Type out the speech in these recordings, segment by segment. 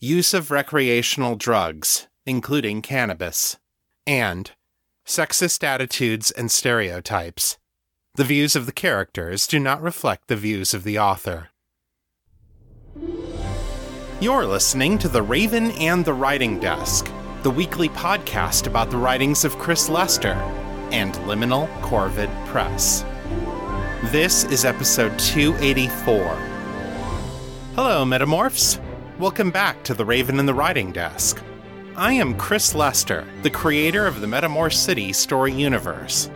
use of recreational drugs, including cannabis, and sexist attitudes and stereotypes. The views of the characters do not reflect the views of the author. You're listening to The Raven and the Writing Desk, the weekly podcast about the writings of Chris Lester and Liminal Corvid Press. This is episode 284. Hello, Metamorphs. Welcome back to The Raven and the Writing Desk. I am Chris Lester, the creator of the Metamor City story universe.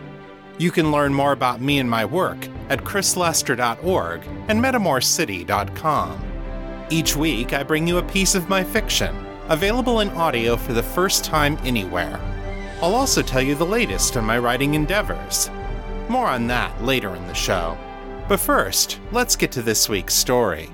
You can learn more about me and my work at chrislester.org and metamorcity.com. Each week, I bring you a piece of my fiction, available in audio for the first time anywhere. I'll also tell you the latest on my writing endeavors. More on that later in the show. But first, let's get to this week's story.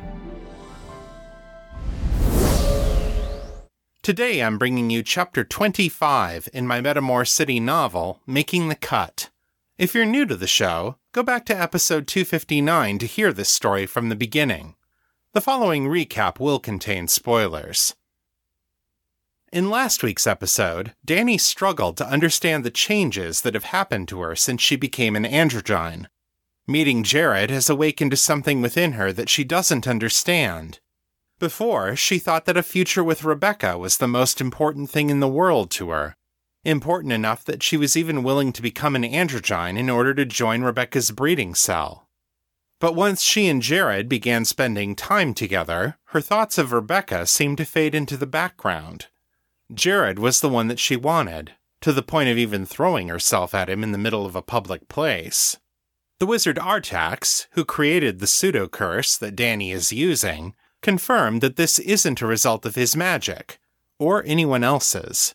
Today I'm bringing you chapter 25 in my Metamor City novel, Making the Cut. If you're new to the show, go back to episode 259 to hear this story from the beginning. The following recap will contain spoilers. In last week's episode, Danni struggled to understand the changes that have happened to her since she became an androgyne. Meeting Jared has awakened to something within her that she doesn't understand. Before, she thought that a future with Rebecca was the most important thing in the world to her. Important enough that she was even willing to become an androgyne in order to join Rebecca's breeding cell. But once she and Jared began spending time together, her thoughts of Rebecca seemed to fade into the background. Jared was the one that she wanted, to the point of even throwing herself at him in the middle of a public place. The wizard Artax, who created the pseudo curse that Danni is using, confirmed that this isn't a result of his magic, or anyone else's.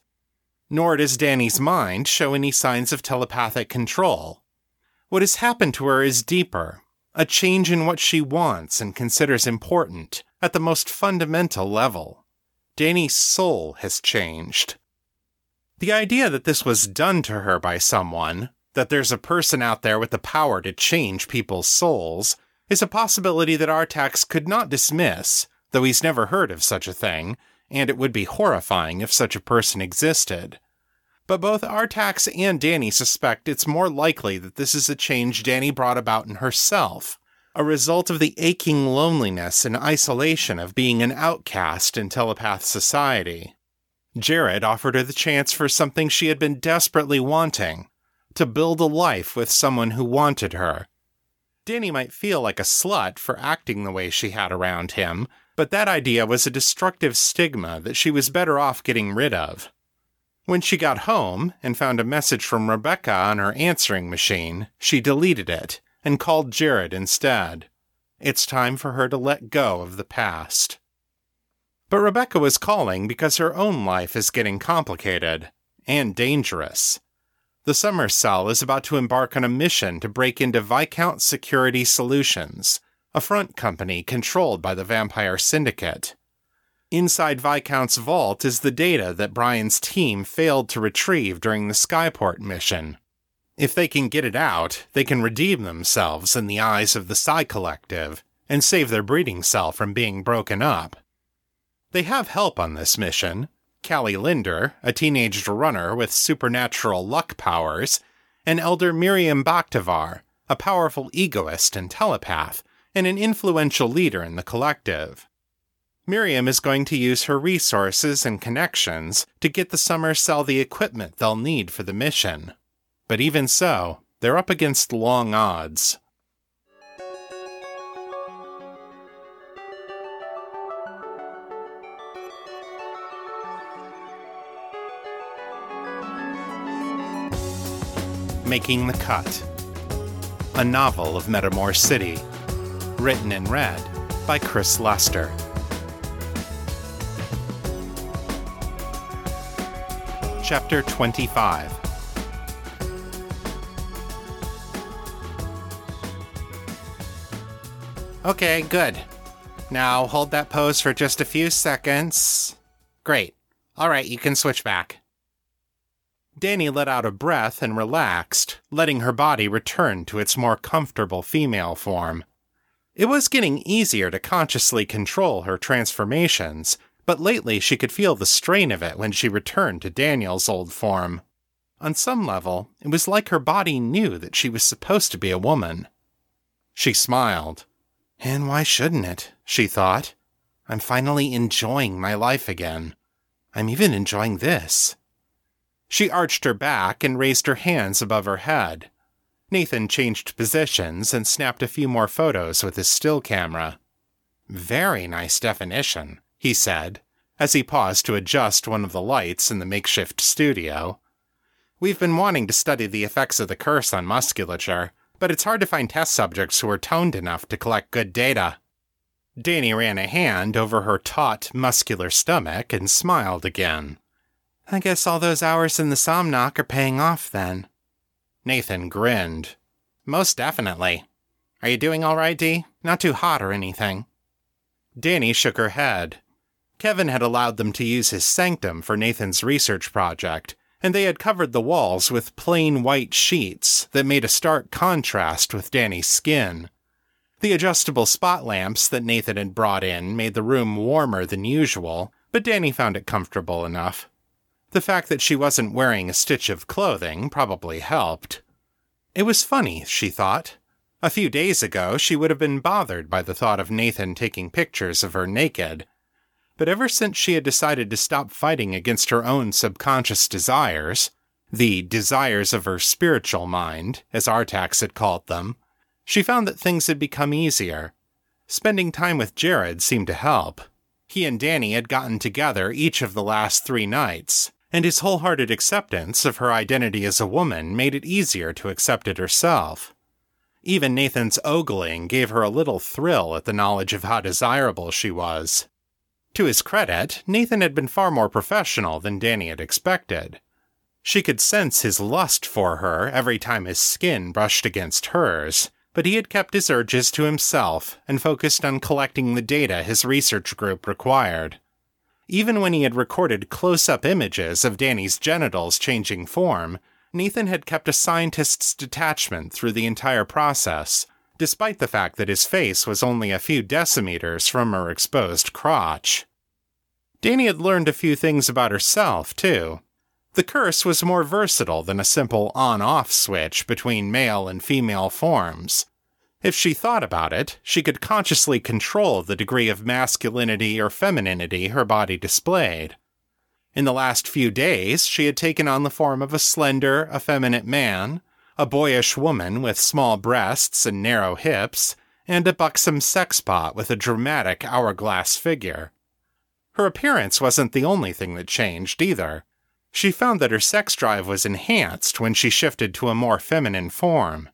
Nor does Danni's mind show any signs of telepathic control. What has happened to her is deeper a change in what she wants and considers important at the most fundamental level. Danni's soul has changed. The idea that this was done to her by someone, that there's a person out there with the power to change people's souls, is a possibility that Artax could not dismiss, though he's never heard of such a thing, and it would be horrifying if such a person existed. But both Artax and Danni suspect it's more likely that this is a change Danni brought about in herself, a result of the aching loneliness and isolation of being an outcast in telepath society. Jared offered her the chance for something she had been desperately wanting to build a life with someone who wanted her. Danni might feel like a slut for acting the way she had around him, but that idea was a destructive stigma that she was better off getting rid of. When she got home and found a message from Rebecca on her answering machine, she deleted it and called Jared instead. It's time for her to let go of the past. But Rebecca was calling because her own life is getting complicated and dangerous. The Summer Cell is about to embark on a mission to break into Viscount Security Solutions, a front company controlled by the Vampire Syndicate. Inside Viscount's vault is the data that Brian's team failed to retrieve during the Skyport mission. If they can get it out, they can redeem themselves in the eyes of the Psi Collective and save their breeding cell from being broken up. They have help on this mission Callie Linder, a teenaged runner with supernatural luck powers, and Elder Miriam Bakhtavar, a powerful egoist and telepath, and an influential leader in the collective. Miriam is going to use her resources and connections to get the Summer Cell the equipment they'll need for the mission. But even so, they're up against long odds. Making the Cut, a novel of Metamor City, written and read by Chris Lester. Chapter 25 Okay, good. Now hold that pose for just a few seconds. Great. All right, you can switch back. Danni let out a breath and relaxed, letting her body return to its more comfortable female form. It was getting easier to consciously control her transformations, but lately she could feel the strain of it when she returned to Daniel's old form. On some level, it was like her body knew that she was supposed to be a woman. She smiled. And why shouldn't it? she thought. I'm finally enjoying my life again. I'm even enjoying this. She arched her back and raised her hands above her head. Nathan changed positions and snapped a few more photos with his still camera. Very nice definition, he said, as he paused to adjust one of the lights in the makeshift studio. We've been wanting to study the effects of the curse on musculature, but it's hard to find test subjects who are toned enough to collect good data. Danni ran a hand over her taut, muscular stomach and smiled again. I guess all those hours in the Somnock are paying off then. Nathan grinned. Most definitely. Are you doing all right, Dee? Not too hot or anything. Danni shook her head. Kevin had allowed them to use his sanctum for Nathan's research project, and they had covered the walls with plain white sheets that made a stark contrast with Danni's skin. The adjustable spot lamps that Nathan had brought in made the room warmer than usual, but Danni found it comfortable enough. The fact that she wasn't wearing a stitch of clothing probably helped. It was funny, she thought. A few days ago, she would have been bothered by the thought of Nathan taking pictures of her naked. But ever since she had decided to stop fighting against her own subconscious desires, the desires of her spiritual mind, as Artax had called them, she found that things had become easier. Spending time with Jared seemed to help. He and Danni had gotten together each of the last three nights, and his wholehearted acceptance of her identity as a woman made it easier to accept it herself. Even Nathan's ogling gave her a little thrill at the knowledge of how desirable she was. To his credit, Nathan had been far more professional than Danni had expected. She could sense his lust for her every time his skin brushed against hers, but he had kept his urges to himself and focused on collecting the data his research group required. Even when he had recorded close up images of Danni's genitals changing form, Nathan had kept a scientist's detachment through the entire process, despite the fact that his face was only a few decimeters from her exposed crotch. Danni had learned a few things about herself, too. The curse was more versatile than a simple on off switch between male and female forms. If she thought about it, she could consciously control the degree of masculinity or femininity her body displayed. In the last few days, she had taken on the form of a slender, effeminate man, a boyish woman with small breasts and narrow hips, and a buxom sexpot with a dramatic hourglass figure. Her appearance wasn't the only thing that changed either. She found that her sex drive was enhanced when she shifted to a more feminine form.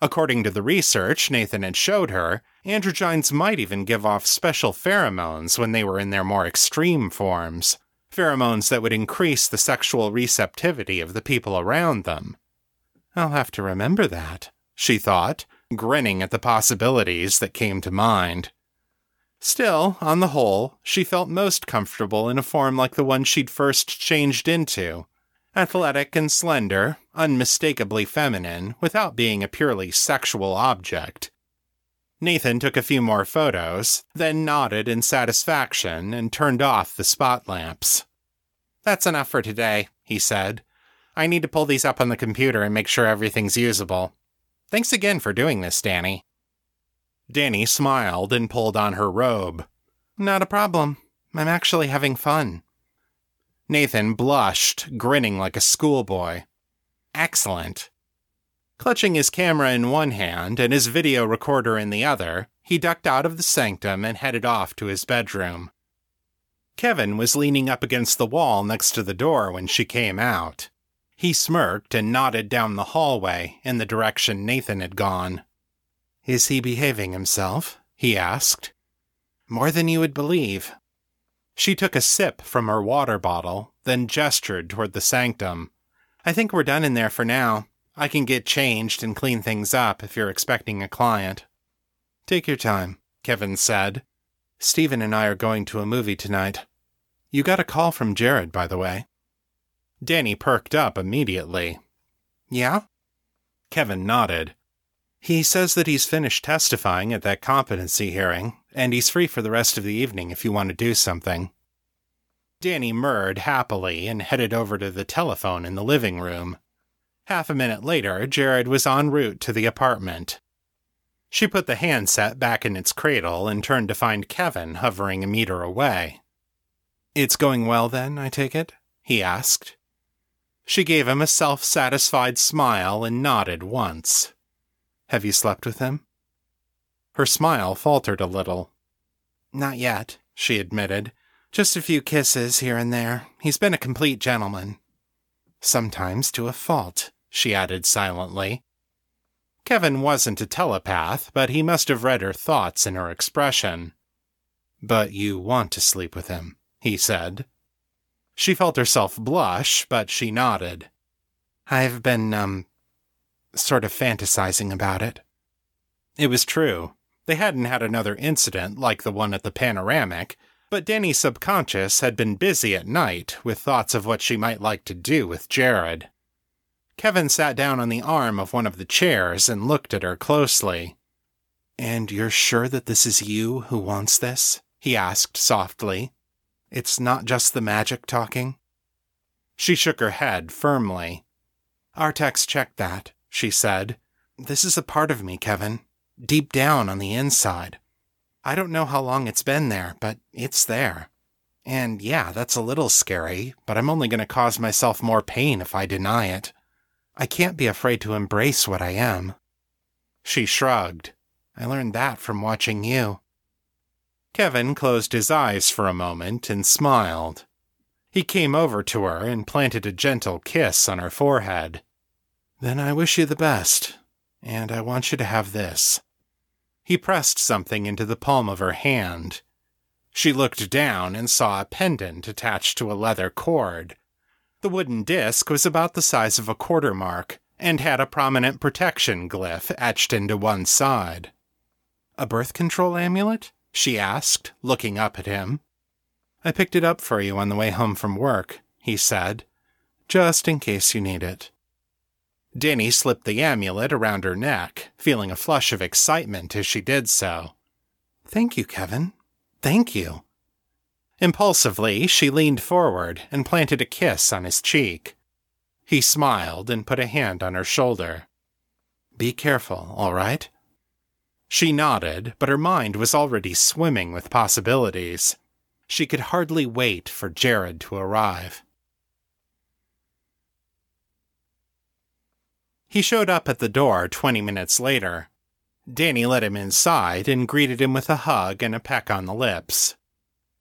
According to the research Nathan had showed her, androgynes might even give off special pheromones when they were in their more extreme forms, pheromones that would increase the sexual receptivity of the people around them. I'll have to remember that, she thought, grinning at the possibilities that came to mind. Still, on the whole, she felt most comfortable in a form like the one she'd first changed into, athletic and slender, unmistakably feminine, without being a purely sexual object. Nathan took a few more photos, then nodded in satisfaction and turned off the spot lamps. That's enough for today, he said. I need to pull these up on the computer and make sure everything's usable. Thanks again for doing this, Danni. Danni smiled and pulled on her robe. Not a problem. I'm actually having fun. Nathan blushed, grinning like a schoolboy. Excellent. Clutching his camera in one hand and his video recorder in the other, he ducked out of the sanctum and headed off to his bedroom. Kevin was leaning up against the wall next to the door when she came out. He smirked and nodded down the hallway in the direction Nathan had gone. Is he behaving himself? he asked. More than you would believe, she took a sip from her water bottle, then gestured toward the sanctum. I think we're done in there for now. I can get changed and clean things up if you're expecting a client. Take your time, Kevin said. Stephen and I are going to a movie tonight. You got a call from Jared, by the way. Danni perked up immediately. Yeah? Kevin nodded. He says that he's finished testifying at that competency hearing, and he's free for the rest of the evening if you want to do something. Danni murred happily and headed over to the telephone in the living room. Half a minute later, Jared was en route to the apartment. She put the handset back in its cradle and turned to find Kevin hovering a meter away. It's going well, then, I take it? he asked. She gave him a self satisfied smile and nodded once. Have you slept with him? Her smile faltered a little. Not yet, she admitted. Just a few kisses here and there. He's been a complete gentleman. Sometimes to a fault she added silently. Kevin wasn't a telepath, but he must have read her thoughts in her expression. But you want to sleep with him, he said. She felt herself blush, but she nodded. I've been, um, sort of fantasizing about it. It was true. They hadn't had another incident like the one at the panoramic, but Danni's subconscious had been busy at night with thoughts of what she might like to do with Jared. Kevin sat down on the arm of one of the chairs and looked at her closely. And you're sure that this is you who wants this? he asked softly. It's not just the magic talking? She shook her head firmly. Artax checked that, she said. This is a part of me, Kevin. Deep down on the inside. I don't know how long it's been there, but it's there. And yeah, that's a little scary, but I'm only going to cause myself more pain if I deny it. I can't be afraid to embrace what I am. She shrugged. I learned that from watching you. Kevin closed his eyes for a moment and smiled. He came over to her and planted a gentle kiss on her forehead. Then I wish you the best, and I want you to have this. He pressed something into the palm of her hand. She looked down and saw a pendant attached to a leather cord. The wooden disc was about the size of a quarter mark and had a prominent protection glyph etched into one side. A birth control amulet? she asked, looking up at him. I picked it up for you on the way home from work, he said, just in case you need it. Danni slipped the amulet around her neck, feeling a flush of excitement as she did so. Thank you, Kevin. Thank you. Impulsively, she leaned forward and planted a kiss on his cheek. He smiled and put a hand on her shoulder. Be careful, all right? She nodded, but her mind was already swimming with possibilities. She could hardly wait for Jared to arrive. He showed up at the door 20 minutes later. Danni let him inside and greeted him with a hug and a peck on the lips.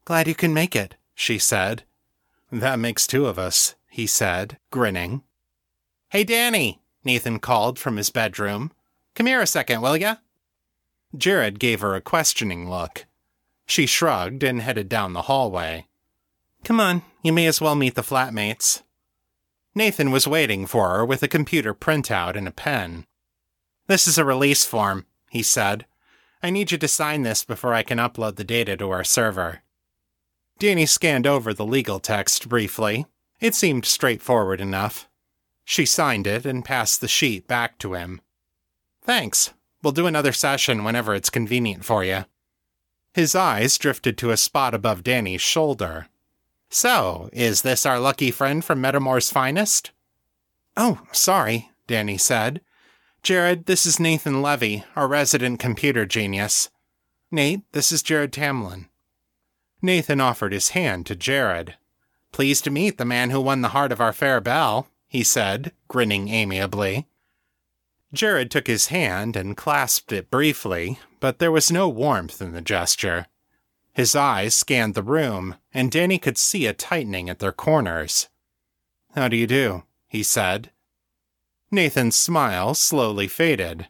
Glad you can make it, she said. That makes two of us, he said, grinning. Hey, Danni, Nathan called from his bedroom. Come here a second, will ya? Jared gave her a questioning look. She shrugged and headed down the hallway. Come on, you may as well meet the flatmates. Nathan was waiting for her with a computer printout and a pen. This is a release form, he said. I need you to sign this before I can upload the data to our server. Danni scanned over the legal text briefly. It seemed straightforward enough. She signed it and passed the sheet back to him. Thanks. We'll do another session whenever it's convenient for you. His eyes drifted to a spot above Danni's shoulder. So, is this our lucky friend from Metamor's Finest? Oh, sorry, Danni said. Jared, this is Nathan Levy, our resident computer genius. Nate, this is Jared Tamlin. Nathan offered his hand to Jared. Pleased to meet the man who won the heart of our fair belle, he said, grinning amiably. Jared took his hand and clasped it briefly, but there was no warmth in the gesture. His eyes scanned the room, and Danni could see a tightening at their corners. How do you do? he said. Nathan's smile slowly faded.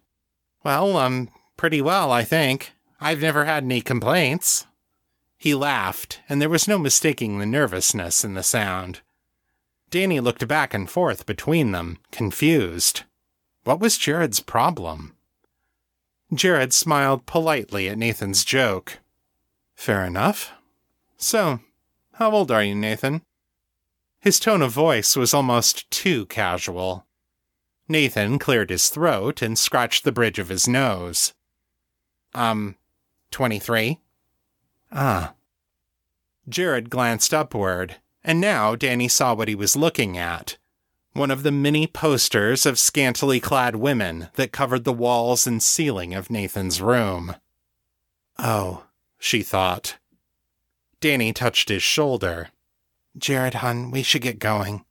Well, um, pretty well, I think. I've never had any complaints. He laughed, and there was no mistaking the nervousness in the sound. Danni looked back and forth between them, confused. What was Jared's problem? Jared smiled politely at Nathan's joke. Fair enough. So, how old are you, Nathan? His tone of voice was almost too casual. Nathan cleared his throat and scratched the bridge of his nose. Um, 23? Ah. Jared glanced upward, and now Danni saw what he was looking at one of the many posters of scantily clad women that covered the walls and ceiling of Nathan's room. Oh, she thought. Danni touched his shoulder. Jared, hun, we should get going.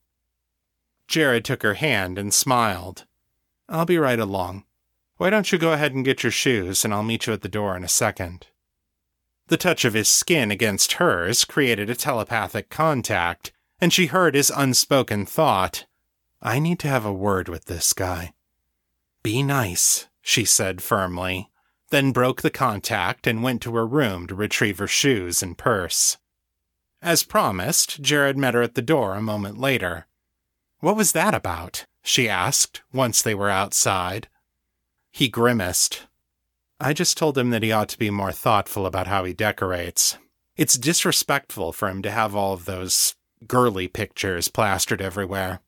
Jared took her hand and smiled. I'll be right along. Why don't you go ahead and get your shoes, and I'll meet you at the door in a second. The touch of his skin against hers created a telepathic contact, and she heard his unspoken thought I need to have a word with this guy. Be nice, she said firmly, then broke the contact and went to her room to retrieve her shoes and purse. As promised, Jared met her at the door a moment later. What was that about? she asked once they were outside. He grimaced. I just told him that he ought to be more thoughtful about how he decorates. It's disrespectful for him to have all of those girly pictures plastered everywhere.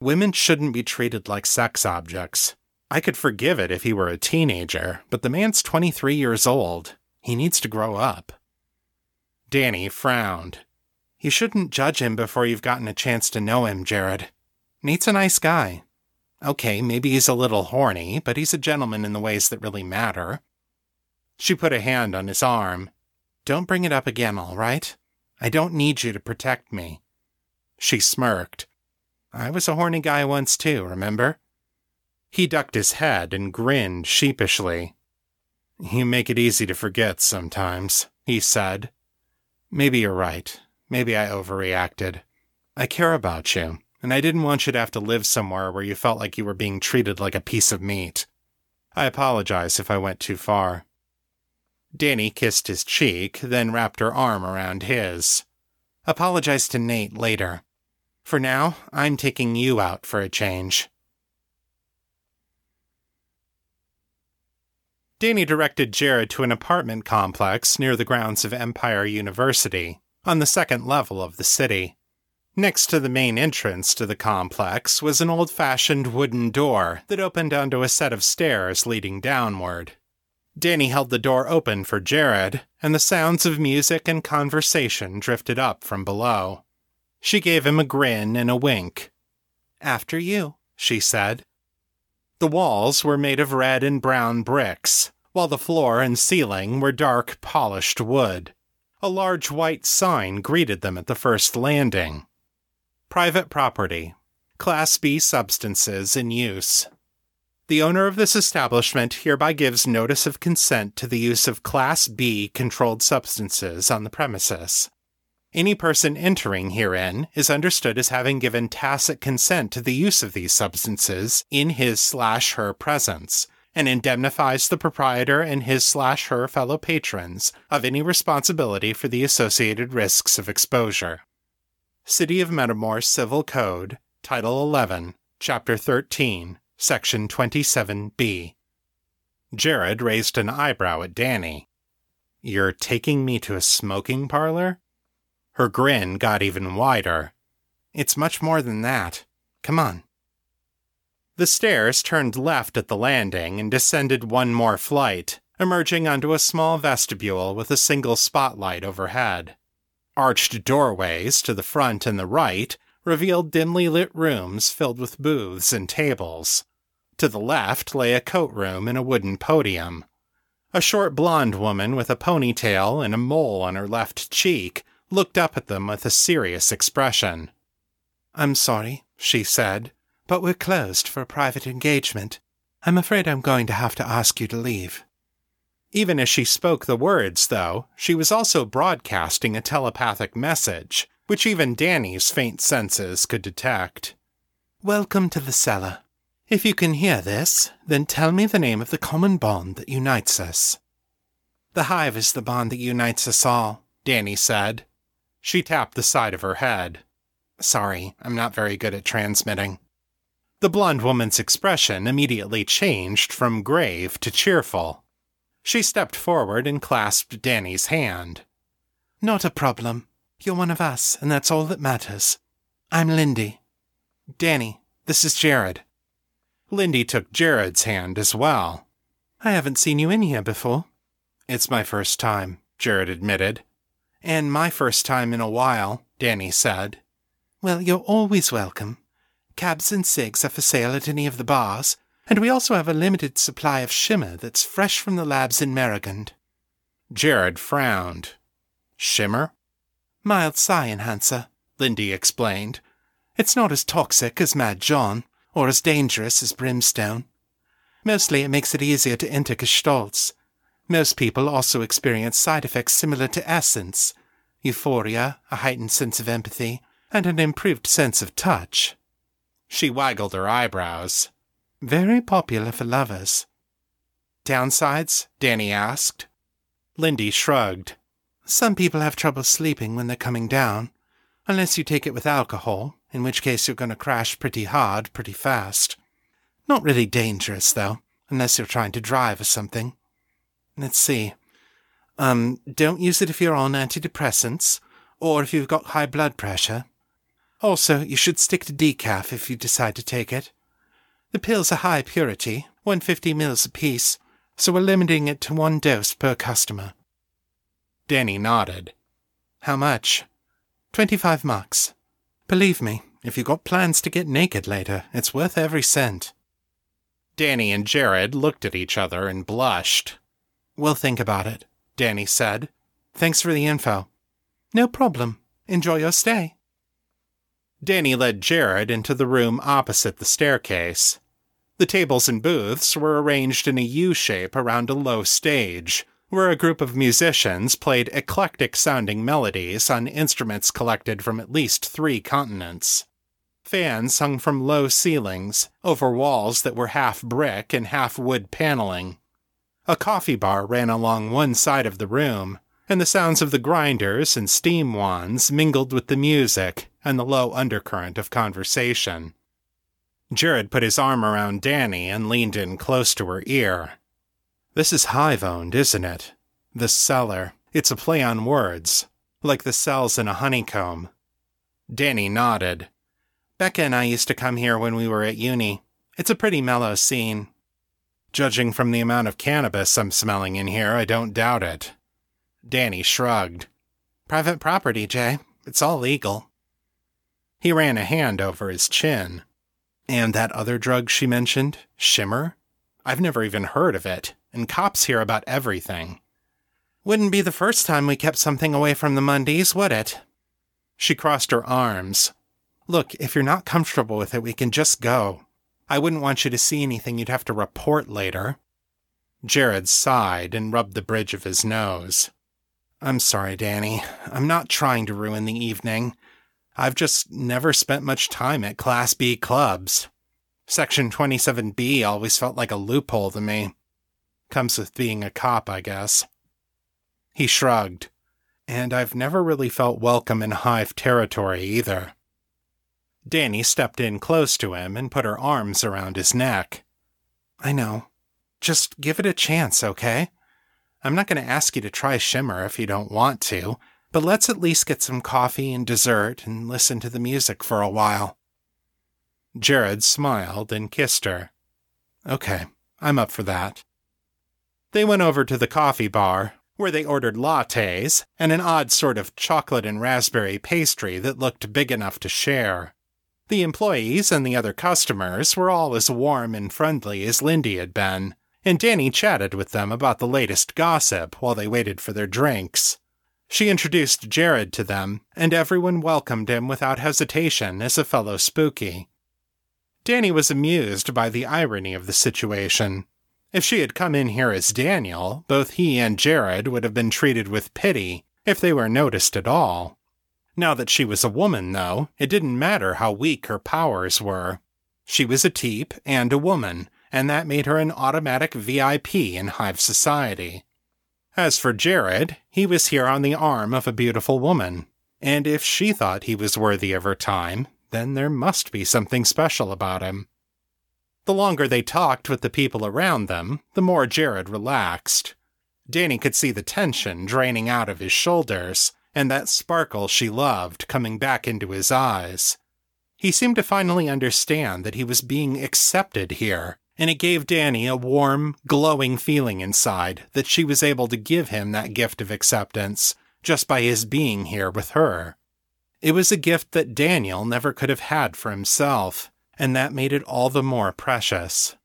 Women shouldn't be treated like sex objects. I could forgive it if he were a teenager, but the man's 23 years old. He needs to grow up. Danni frowned. You shouldn't judge him before you've gotten a chance to know him, Jared. Nate's a nice guy. Okay, maybe he's a little horny, but he's a gentleman in the ways that really matter. She put a hand on his arm. Don't bring it up again, all right? I don't need you to protect me. She smirked. I was a horny guy once too, remember? He ducked his head and grinned sheepishly. You make it easy to forget sometimes, he said. Maybe you're right. Maybe I overreacted. I care about you, and I didn't want you to have to live somewhere where you felt like you were being treated like a piece of meat. I apologize if I went too far. Danni kissed his cheek, then wrapped her arm around his. Apologize to Nate later. For now, I'm taking you out for a change. Danni directed Jared to an apartment complex near the grounds of Empire University, on the second level of the city. Next to the main entrance to the complex was an old fashioned wooden door that opened onto a set of stairs leading downward. Danni held the door open for Jared, and the sounds of music and conversation drifted up from below. She gave him a grin and a wink. After you, she said. The walls were made of red and brown bricks, while the floor and ceiling were dark, polished wood. A large white sign greeted them at the first landing. Private property. Class B substances in use. The owner of this establishment hereby gives notice of consent to the use of Class B controlled substances on the premises. Any person entering herein is understood as having given tacit consent to the use of these substances in his slash her presence, and indemnifies the proprietor and his slash her fellow patrons of any responsibility for the associated risks of exposure. City of Metamor Civil Code, Title 11, Chapter 13, Section 27b. Jared raised an eyebrow at Danni. You're taking me to a smoking parlor? Her grin got even wider. It's much more than that. Come on. The stairs turned left at the landing and descended one more flight, emerging onto a small vestibule with a single spotlight overhead. Arched doorways to the front and the right revealed dimly lit rooms filled with booths and tables. To the left lay a coat room and a wooden podium. A short blonde woman with a ponytail and a mole on her left cheek looked up at them with a serious expression. I'm sorry, she said, but we're closed for a private engagement. I'm afraid I'm going to have to ask you to leave. Even as she spoke the words, though, she was also broadcasting a telepathic message, which even Danni's faint senses could detect. Welcome to the cellar. If you can hear this, then tell me the name of the common bond that unites us. The hive is the bond that unites us all, Danni said, she tapped the side of her head. Sorry, I'm not very good at transmitting. The blonde woman's expression immediately changed from grave to cheerful. She stepped forward and clasped Danni's hand. Not a problem. You're one of us, and that's all that matters. I'm Lindy. Danny, this is Jared. Lindy took Jared's hand as well. I haven't seen you in here before. It's my first time, Jared admitted. And my first time in a while, Danni said. Well, you're always welcome. Cabs and cigs are for sale at any of the bars, and we also have a limited supply of shimmer that's fresh from the labs in Merrigund. Jared frowned. Shimmer? Mild psi enhancer, Lindy explained. It's not as toxic as Mad John, or as dangerous as Brimstone. Mostly it makes it easier to enter gestalts. Most people also experience side effects similar to essence euphoria, a heightened sense of empathy, and an improved sense of touch. She waggled her eyebrows. Very popular for lovers. Downsides? Danni asked. Lindy shrugged. Some people have trouble sleeping when they're coming down, unless you take it with alcohol, in which case you're going to crash pretty hard pretty fast. Not really dangerous, though, unless you're trying to drive or something. Let's see. Um, don't use it if you're on antidepressants, or if you've got high blood pressure. Also, you should stick to decaf if you decide to take it. The pills are high purity, 150 mils apiece, so we're limiting it to one dose per customer. Danni nodded. How much? Twenty-five marks. Believe me, if you've got plans to get naked later, it's worth every cent. Danni and Jared looked at each other and blushed. We'll think about it, Danni said. Thanks for the info. No problem. Enjoy your stay. Danni led Jared into the room opposite the staircase. The tables and booths were arranged in a U shape around a low stage, where a group of musicians played eclectic sounding melodies on instruments collected from at least three continents. Fans hung from low ceilings, over walls that were half brick and half wood paneling. A coffee bar ran along one side of the room, and the sounds of the grinders and steam wands mingled with the music and the low undercurrent of conversation. Jared put his arm around Danni and leaned in close to her ear. This is hive owned, isn't it? The cellar. It's a play on words, like the cells in a honeycomb. Danni nodded. Becca and I used to come here when we were at uni. It's a pretty mellow scene. Judging from the amount of cannabis I'm smelling in here, I don't doubt it. Danni shrugged. Private property, Jay. It's all legal. He ran a hand over his chin. And that other drug she mentioned, Shimmer? I've never even heard of it, and cops hear about everything. Wouldn't be the first time we kept something away from the Mundies, would it? She crossed her arms. Look, if you're not comfortable with it, we can just go. I wouldn't want you to see anything you'd have to report later. Jared sighed and rubbed the bridge of his nose. I'm sorry, Danni. I'm not trying to ruin the evening. I've just never spent much time at Class B clubs. Section 27B always felt like a loophole to me. Comes with being a cop, I guess. He shrugged. And I've never really felt welcome in Hive territory either. Danni stepped in close to him and put her arms around his neck. I know. Just give it a chance, okay? I'm not going to ask you to try Shimmer if you don't want to, but let's at least get some coffee and dessert and listen to the music for a while. Jared smiled and kissed her. Okay, I'm up for that. They went over to the coffee bar, where they ordered lattes and an odd sort of chocolate and raspberry pastry that looked big enough to share. The employees and the other customers were all as warm and friendly as Lindy had been, and Danni chatted with them about the latest gossip while they waited for their drinks. She introduced Jared to them, and everyone welcomed him without hesitation as a fellow spooky. Danni was amused by the irony of the situation. If she had come in here as Daniel, both he and Jared would have been treated with pity, if they were noticed at all. Now that she was a woman, though, it didn't matter how weak her powers were. She was a teep and a woman, and that made her an automatic VIP in Hive Society. As for Jared, he was here on the arm of a beautiful woman. And if she thought he was worthy of her time, then there must be something special about him. The longer they talked with the people around them, the more Jared relaxed. Danni could see the tension draining out of his shoulders, and that sparkle she loved coming back into his eyes. He seemed to finally understand that he was being accepted here, and it gave Danni a warm, glowing feeling inside that she was able to give him that gift of acceptance just by his being here with her. It was a gift that Daniel never could have had for himself, and that made it all the more precious.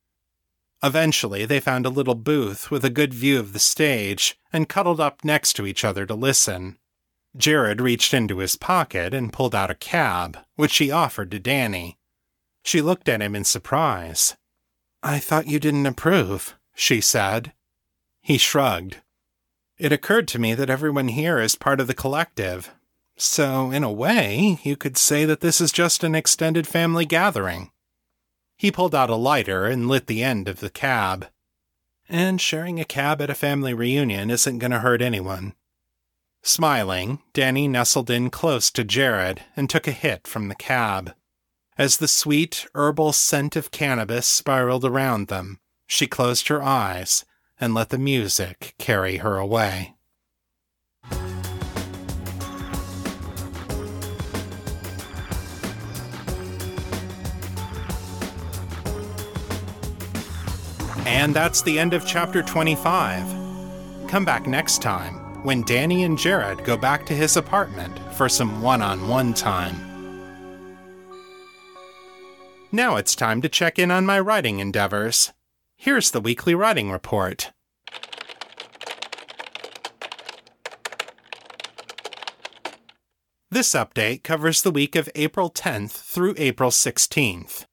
Eventually, they found a little booth with a good view of the stage and cuddled up next to each other to listen. Jared reached into his pocket and pulled out a cab, which he offered to Danni. She looked at him in surprise. I thought you didn't approve, she said. He shrugged. It occurred to me that everyone here is part of the collective. So, in a way, you could say that this is just an extended family gathering. He pulled out a lighter and lit the end of the cab. And sharing a cab at a family reunion isn't going to hurt anyone. Smiling, Danni nestled in close to Jared and took a hit from the cab. As the sweet, herbal scent of cannabis spiraled around them, she closed her eyes and let the music carry her away. And that's the end of chapter 25. Come back next time when Danni and Jared go back to his apartment for some one on one time. Now it's time to check in on my writing endeavors. Here's the weekly writing report. This update covers the week of April 10th through April 16th.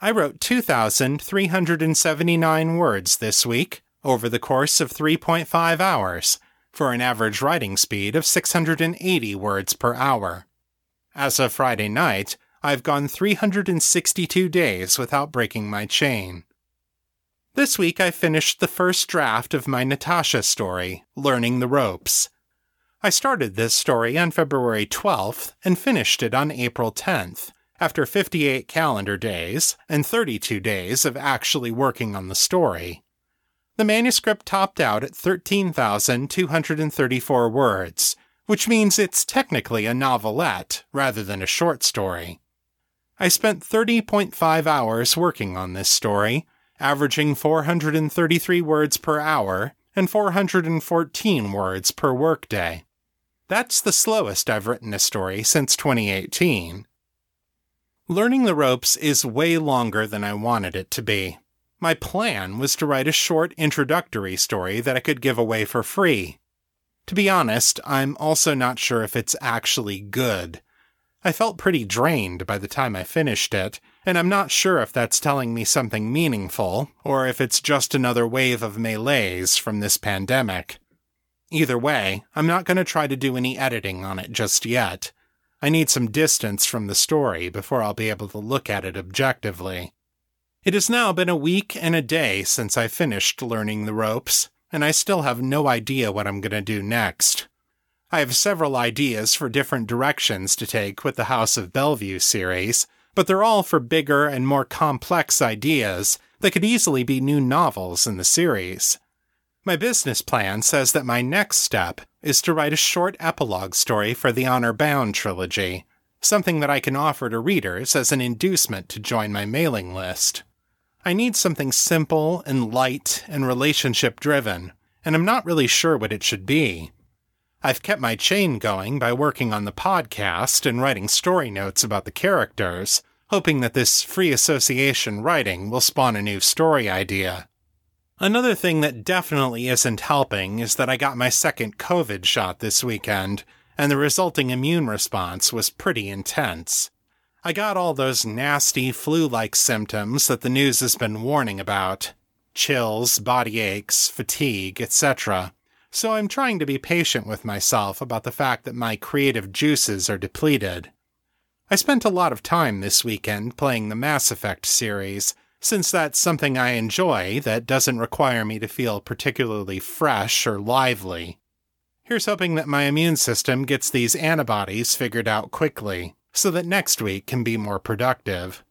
I wrote 2,379 words this week over the course of 3.5 hours for an average writing speed of 680 words per hour. As of Friday night, I've gone 362 days without breaking my chain. This week I finished the first draft of my Natasha story, Learning the Ropes. I started this story on February 12th and finished it on April 10th, after 58 calendar days and 32 days of actually working on the story. The manuscript topped out at 13,234 words, which means it's technically a novelette rather than a short story. I spent 30.5 hours working on this story, averaging 433 words per hour and 414 words per workday. That's the slowest I've written a story since 2018. Learning the ropes is way longer than I wanted it to be. My plan was to write a short introductory story that I could give away for free. To be honest, I'm also not sure if it's actually good. I felt pretty drained by the time I finished it, and I'm not sure if that's telling me something meaningful, or if it's just another wave of melees from this pandemic. Either way, I'm not going to try to do any editing on it just yet. I need some distance from the story before I'll be able to look at it objectively. It has now been a week and a day since I finished learning the ropes, and I still have no idea what I'm going to do next. I have several ideas for different directions to take with the House of Bellevue series, but they're all for bigger and more complex ideas that could easily be new novels in the series. My business plan says that my next step is to write a short epilogue story for the Honor Bound trilogy, something that I can offer to readers as an inducement to join my mailing list. I need something simple and light and relationship driven, and I'm not really sure what it should be. I've kept my chain going by working on the podcast and writing story notes about the characters, hoping that this free association writing will spawn a new story idea. Another thing that definitely isn't helping is that I got my second COVID shot this weekend, and the resulting immune response was pretty intense. I got all those nasty flu like symptoms that the news has been warning about chills, body aches, fatigue, etc so I'm trying to be patient with myself about the fact that my creative juices are depleted. I spent a lot of time this weekend playing the Mass Effect series, since that's something I enjoy that doesn't require me to feel particularly fresh or lively. Here's hoping that my immune system gets these antibodies figured out quickly, so that next week can be more productive.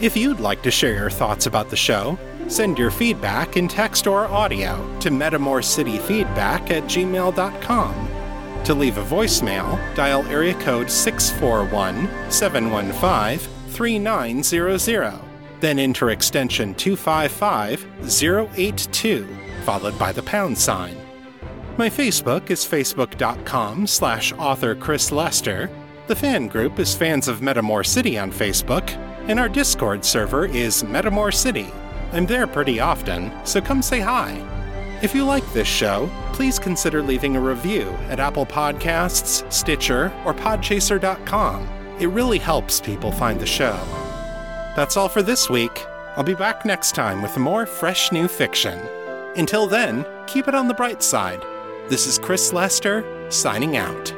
If you'd like to share your thoughts about the show, send your feedback in text or audio to metamorcityfeedback at gmail.com. To leave a voicemail, dial area code 641 715 3900, then enter extension 255 082, followed by the pound sign. My Facebook is facebook.com slash author Chris Lester. The fan group is Fans of Metamor City on Facebook, and our Discord server is Metamor City. I'm there pretty often, so come say hi. If you like this show, please consider leaving a review at Apple Podcasts, Stitcher, or Podchaser.com. It really helps people find the show. That's all for this week. I'll be back next time with more fresh new fiction. Until then, keep it on the bright side. This is Chris Lester, signing out.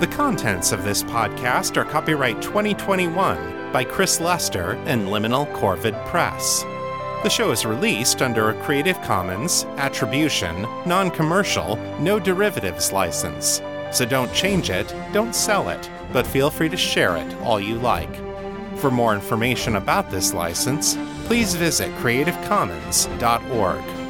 The contents of this podcast are copyright 2021 by Chris Lester and Liminal Corvid Press. The show is released under a Creative Commons Attribution, Non Commercial, No Derivatives license. So don't change it, don't sell it, but feel free to share it all you like. For more information about this license, please visit creativecommons.org.